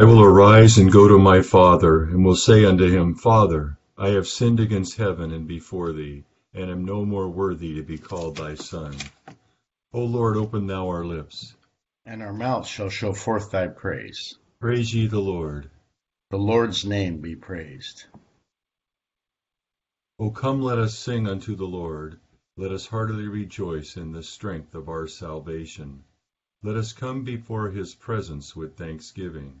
I will arise and go to my father, and will say unto him, Father, I have sinned against heaven and before thee, and am no more worthy to be called thy son. O Lord, open thou our lips, and our mouths shall show forth thy praise. Praise ye the Lord. The Lord's name be praised. O come, let us sing unto the Lord. Let us heartily rejoice in the strength of our salvation. Let us come before his presence with thanksgiving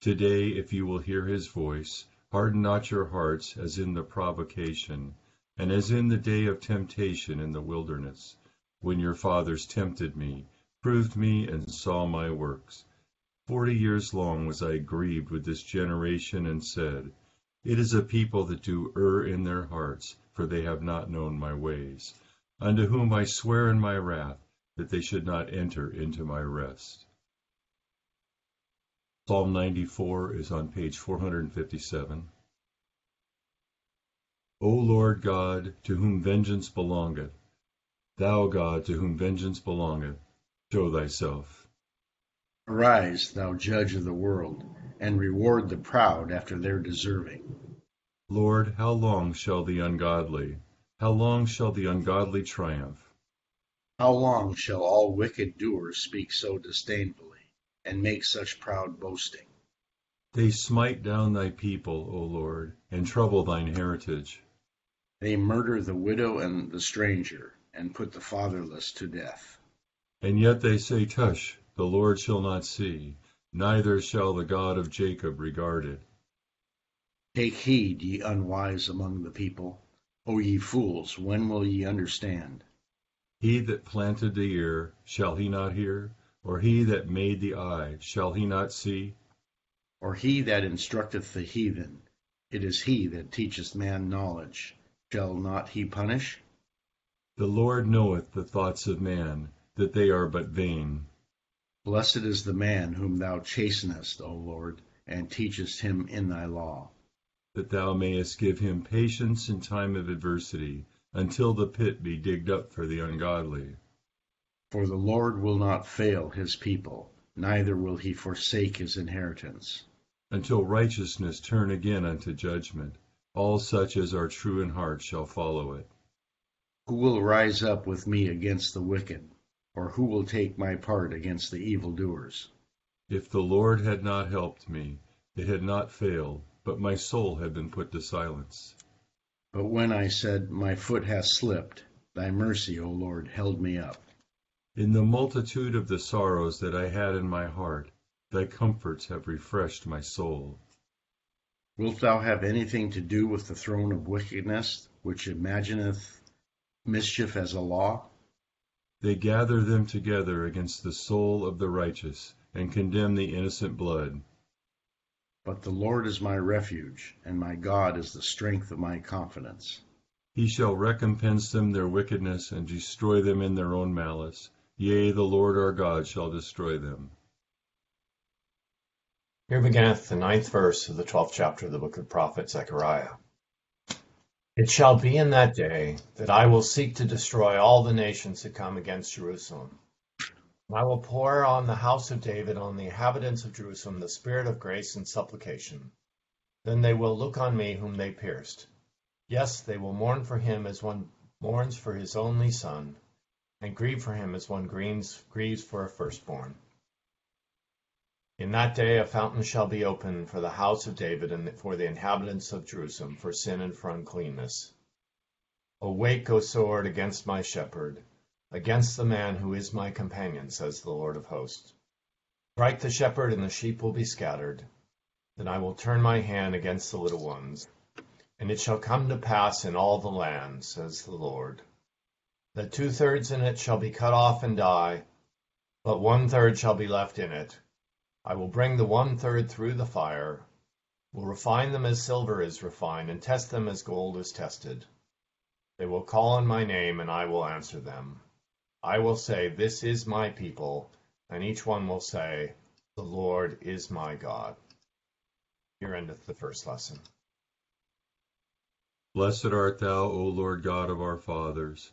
Today, if you will hear his voice, harden not your hearts as in the provocation, and as in the day of temptation in the wilderness, when your fathers tempted me, proved me, and saw my works. Forty years long was I grieved with this generation, and said, It is a people that do err in their hearts, for they have not known my ways, unto whom I swear in my wrath that they should not enter into my rest. Psalm 94 is on page 457. O Lord God, to whom vengeance belongeth, thou God, to whom vengeance belongeth, show thyself. Arise, thou judge of the world, and reward the proud after their deserving. Lord, how long shall the ungodly, how long shall the ungodly triumph? How long shall all wicked doers speak so disdainfully? And make such proud boasting. They smite down thy people, O Lord, and trouble thine heritage. They murder the widow and the stranger, and put the fatherless to death. And yet they say, Tush, the Lord shall not see, neither shall the God of Jacob regard it. Take heed, ye unwise among the people. O ye fools, when will ye understand? He that planted the ear, shall he not hear? Or he that made the eye, shall he not see? Or he that instructeth the heathen, it is he that teacheth man knowledge, shall not he punish? The Lord knoweth the thoughts of man, that they are but vain. Blessed is the man whom thou chastenest, O Lord, and teachest him in thy law. That thou mayest give him patience in time of adversity, until the pit be digged up for the ungodly. For the Lord will not fail his people, neither will he forsake his inheritance. Until righteousness turn again unto judgment, all such as are true in heart shall follow it. Who will rise up with me against the wicked, or who will take my part against the evildoers? If the Lord had not helped me, it had not failed, but my soul had been put to silence. But when I said, My foot hath slipped, thy mercy, O Lord, held me up. In the multitude of the sorrows that I had in my heart, thy comforts have refreshed my soul. Wilt thou have anything to do with the throne of wickedness, which imagineth mischief as a law? They gather them together against the soul of the righteous, and condemn the innocent blood. But the Lord is my refuge, and my God is the strength of my confidence. He shall recompense them their wickedness, and destroy them in their own malice. Yea, the Lord our God shall destroy them. Here beginneth the ninth verse of the twelfth chapter of the book of the prophet Zechariah. It shall be in that day that I will seek to destroy all the nations that come against Jerusalem. I will pour on the house of David, on the inhabitants of Jerusalem, the spirit of grace and supplication. Then they will look on me whom they pierced. Yes, they will mourn for him as one mourns for his only son and grieve for him as one grieves, grieves for a firstborn. In that day a fountain shall be opened for the house of David and for the inhabitants of Jerusalem for sin and for uncleanness. Awake, O sword, against my shepherd, against the man who is my companion, says the Lord of hosts. Strike the shepherd, and the sheep will be scattered. Then I will turn my hand against the little ones. And it shall come to pass in all the land, says the Lord, that two thirds in it shall be cut off and die, but one third shall be left in it. I will bring the one third through the fire, will refine them as silver is refined, and test them as gold is tested. They will call on my name, and I will answer them. I will say, This is my people, and each one will say, The Lord is my God. Here endeth the first lesson. Blessed art thou, O Lord God of our fathers,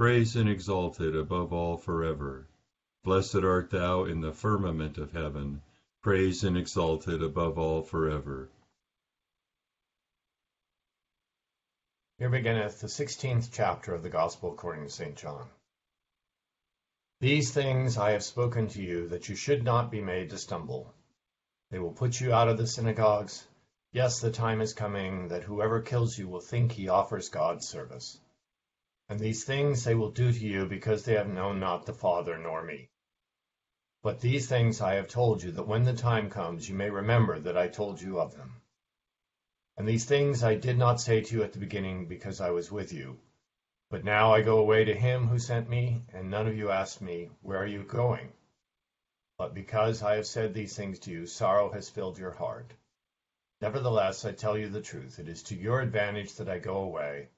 praised and exalted above all forever. Blessed art thou in the firmament of heaven, praised and exalted above all forever. Here beginneth the sixteenth chapter of the Gospel according to St. John. These things I have spoken to you, that you should not be made to stumble. They will put you out of the synagogues. Yes, the time is coming that whoever kills you will think he offers God service. And these things they will do to you because they have known not the Father nor me. But these things I have told you, that when the time comes you may remember that I told you of them. And these things I did not say to you at the beginning because I was with you. But now I go away to him who sent me, and none of you asked me, Where are you going? But because I have said these things to you, sorrow has filled your heart. Nevertheless, I tell you the truth, it is to your advantage that I go away.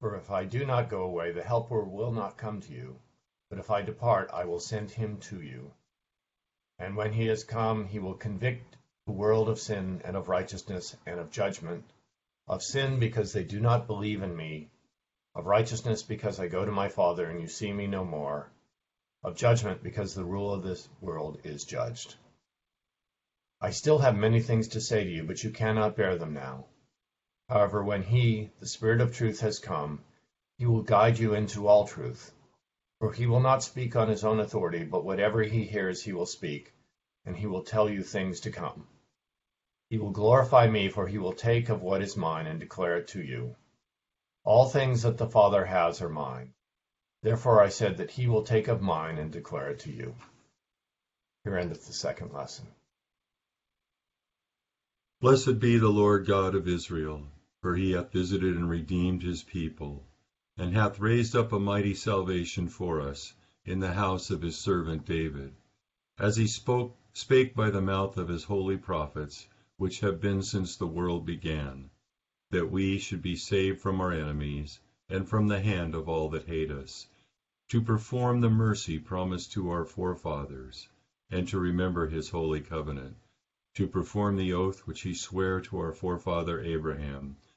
For if I do not go away, the Helper will not come to you. But if I depart, I will send him to you. And when he has come, he will convict the world of sin and of righteousness and of judgment. Of sin, because they do not believe in me. Of righteousness, because I go to my Father, and you see me no more. Of judgment, because the rule of this world is judged. I still have many things to say to you, but you cannot bear them now. However, when he, the Spirit of truth, has come, he will guide you into all truth. For he will not speak on his own authority, but whatever he hears he will speak, and he will tell you things to come. He will glorify me, for he will take of what is mine and declare it to you. All things that the Father has are mine. Therefore I said that he will take of mine and declare it to you. Here endeth the second lesson. Blessed be the Lord God of Israel, for he hath visited and redeemed his people, and hath raised up a mighty salvation for us in the house of his servant David, as he spoke spake by the mouth of his holy prophets, which have been since the world began, that we should be saved from our enemies, and from the hand of all that hate us, to perform the mercy promised to our forefathers, and to remember his holy covenant to perform the oath which he sware to our forefather Abraham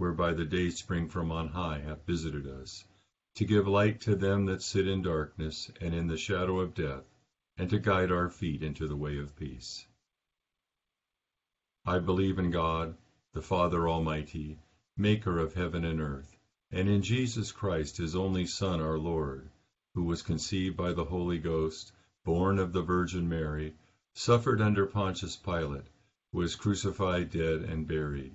whereby the day spring from on high hath visited us, to give light to them that sit in darkness and in the shadow of death, and to guide our feet into the way of peace. I believe in God, the Father Almighty, maker of heaven and earth, and in Jesus Christ, his only Son, our Lord, who was conceived by the Holy Ghost, born of the Virgin Mary, suffered under Pontius Pilate, was crucified, dead, and buried.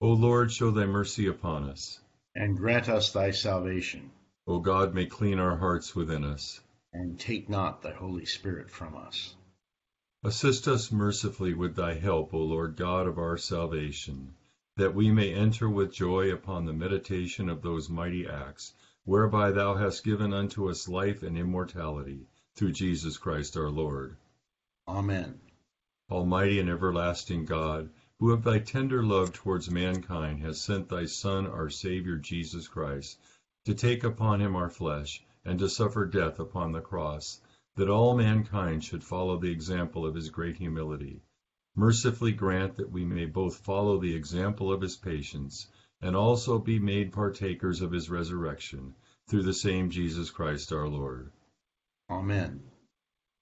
O Lord, show thy mercy upon us. And grant us thy salvation. O God, may clean our hearts within us. And take not thy Holy Spirit from us. Assist us mercifully with thy help, O Lord God of our salvation that we may enter with joy upon the meditation of those mighty acts, whereby thou hast given unto us life and immortality, through Jesus Christ our Lord. Amen. Almighty and everlasting God, who of thy tender love towards mankind hast sent thy Son, our Saviour Jesus Christ, to take upon him our flesh, and to suffer death upon the cross, that all mankind should follow the example of his great humility mercifully grant that we may both follow the example of his patience, and also be made partakers of his resurrection, through the same Jesus Christ our Lord. Amen.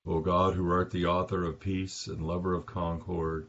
O God, who art the author of peace and lover of concord,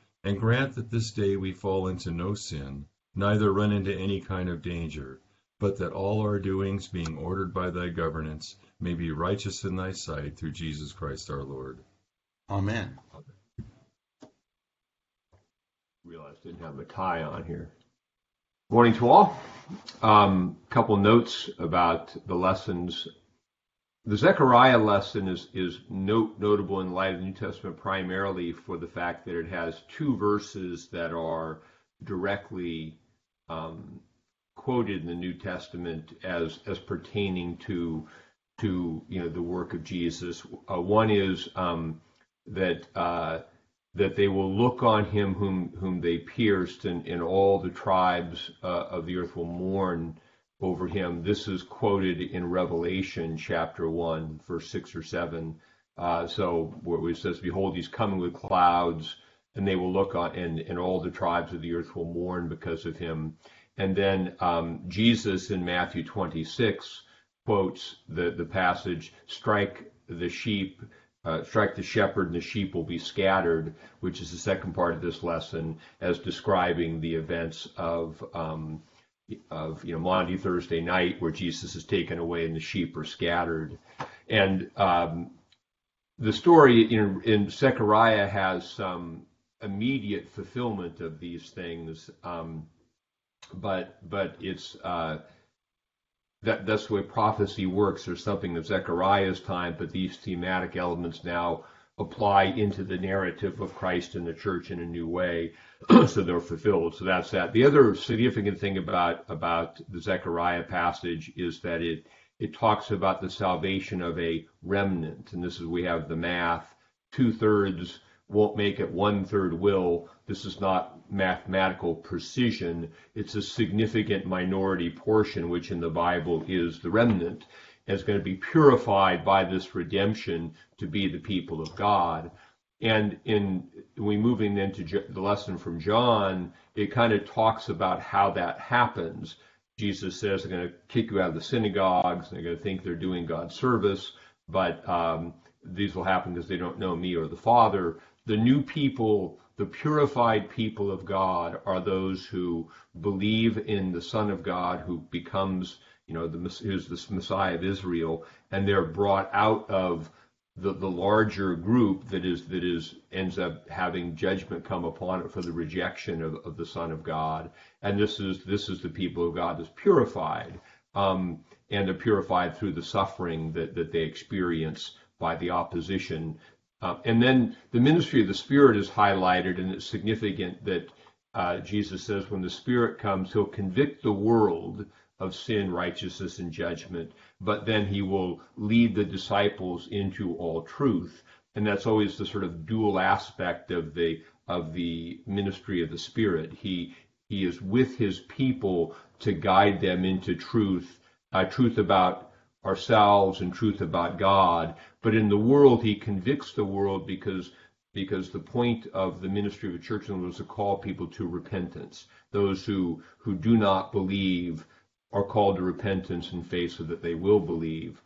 and grant that this day we fall into no sin, neither run into any kind of danger, but that all our doings, being ordered by thy governance, may be righteous in thy sight through Jesus Christ our Lord. Amen realized I didn't have a tie on here. Morning to all. A um, couple notes about the lessons. The Zechariah lesson is, is note, notable in light of the New Testament primarily for the fact that it has two verses that are directly um, quoted in the New Testament as as pertaining to to you know the work of Jesus. Uh, one is um, that uh, that they will look on him whom whom they pierced, and, and all the tribes uh, of the earth will mourn over him. This is quoted in Revelation chapter one, verse six or seven. Uh, so where it says, "Behold, he's coming with clouds, and they will look on, and and all the tribes of the earth will mourn because of him." And then um, Jesus in Matthew 26 quotes the the passage, "Strike the sheep." uh, strike the shepherd and the sheep will be scattered, which is the second part of this lesson, as describing the events of um, of you know Maundy Thursday night, where Jesus is taken away and the sheep are scattered, and um, the story in, in Zechariah has some immediate fulfillment of these things, um, but but it's uh, that that's the way prophecy works. There's something of Zechariah's time, but these thematic elements now apply into the narrative of Christ and the church in a new way, so they're fulfilled. So that's that. The other significant thing about about the Zechariah passage is that it it talks about the salvation of a remnant, and this is we have the math: two thirds won't make it, one third will. This is not mathematical precision. It's a significant minority portion, which in the Bible is the remnant, is going to be purified by this redemption to be the people of God. And in we moving then to the lesson from John, it kind of talks about how that happens. Jesus says they're going to kick you out of the synagogues. They're going to think they're doing God's service, but um, these will happen because they don't know me or the Father. The new people the purified people of God are those who believe in the Son of God who becomes, you know, the, who's the Messiah of Israel, and they're brought out of the, the larger group that is that is ends up having judgment come upon it for the rejection of, of the Son of God. And this is this is the people of God is purified. Um, and are purified through the suffering that, that they experience by the opposition uh, and then the ministry of the Spirit is highlighted, and it's significant that uh, Jesus says when the Spirit comes, he'll convict the world of sin, righteousness, and judgment, but then he will lead the disciples into all truth. And that's always the sort of dual aspect of the of the ministry of the Spirit. He he is with his people to guide them into truth uh, truth about ourselves and truth about God. But in the world, he convicts the world because because the point of the ministry of the church was to call people to repentance. Those who who do not believe are called to repentance and faith so that they will believe.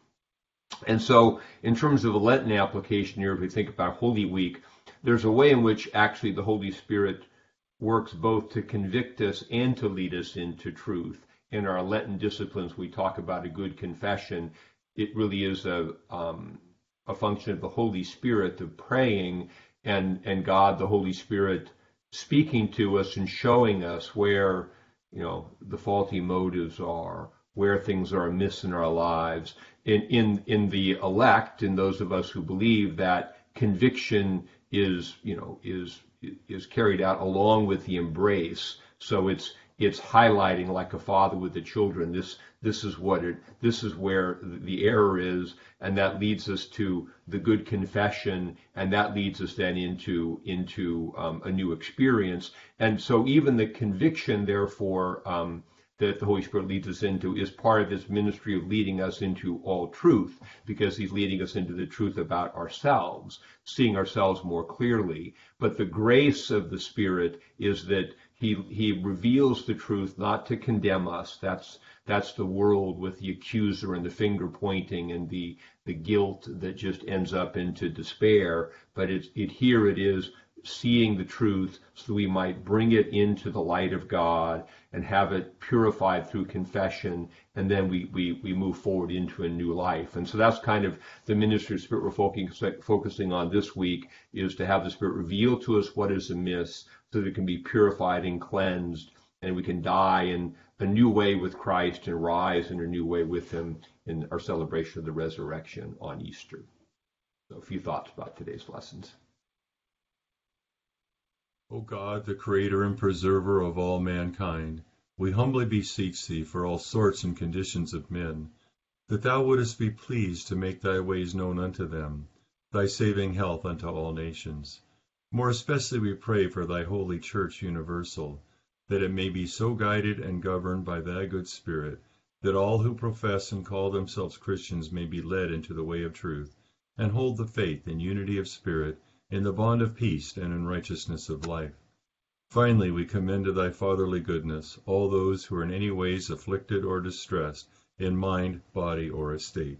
And so, in terms of a Lenten application here, if we think about Holy Week, there's a way in which actually the Holy Spirit works both to convict us and to lead us into truth. In our Lenten disciplines, we talk about a good confession. It really is a um, a function of the Holy Spirit of praying and and God, the Holy Spirit, speaking to us and showing us where you know the faulty motives are, where things are amiss in our lives. In in in the elect, in those of us who believe that conviction is you know is is carried out along with the embrace. So it's it's highlighting like a father with the children. This this is what it this is where the error is, and that leads us to the good confession, and that leads us then into into um, a new experience. And so even the conviction, therefore. Um, that the Holy Spirit leads us into is part of his ministry of leading us into all truth, because he's leading us into the truth about ourselves, seeing ourselves more clearly. But the grace of the Spirit is that he he reveals the truth not to condemn us. That's that's the world with the accuser and the finger pointing and the the guilt that just ends up into despair. But it's it here it is seeing the truth so we might bring it into the light of God and have it purified through confession, and then we, we, we move forward into a new life. And so that's kind of the ministry of Spirit we're focusing, focusing on this week is to have the Spirit reveal to us what is amiss so that it can be purified and cleansed, and we can die in a new way with Christ and rise in a new way with Him in our celebration of the resurrection on Easter. So a few thoughts about today's lessons. O God, the creator and preserver of all mankind, we humbly beseech thee for all sorts and conditions of men, that thou wouldest be pleased to make thy ways known unto them, thy saving health unto all nations. More especially we pray for thy holy church universal, that it may be so guided and governed by thy good Spirit, that all who profess and call themselves Christians may be led into the way of truth, and hold the faith in unity of spirit in the bond of peace and in righteousness of life. Finally, we commend to thy fatherly goodness all those who are in any ways afflicted or distressed in mind, body, or estate.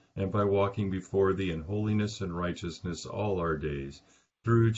and by walking before thee in holiness and righteousness all our days, through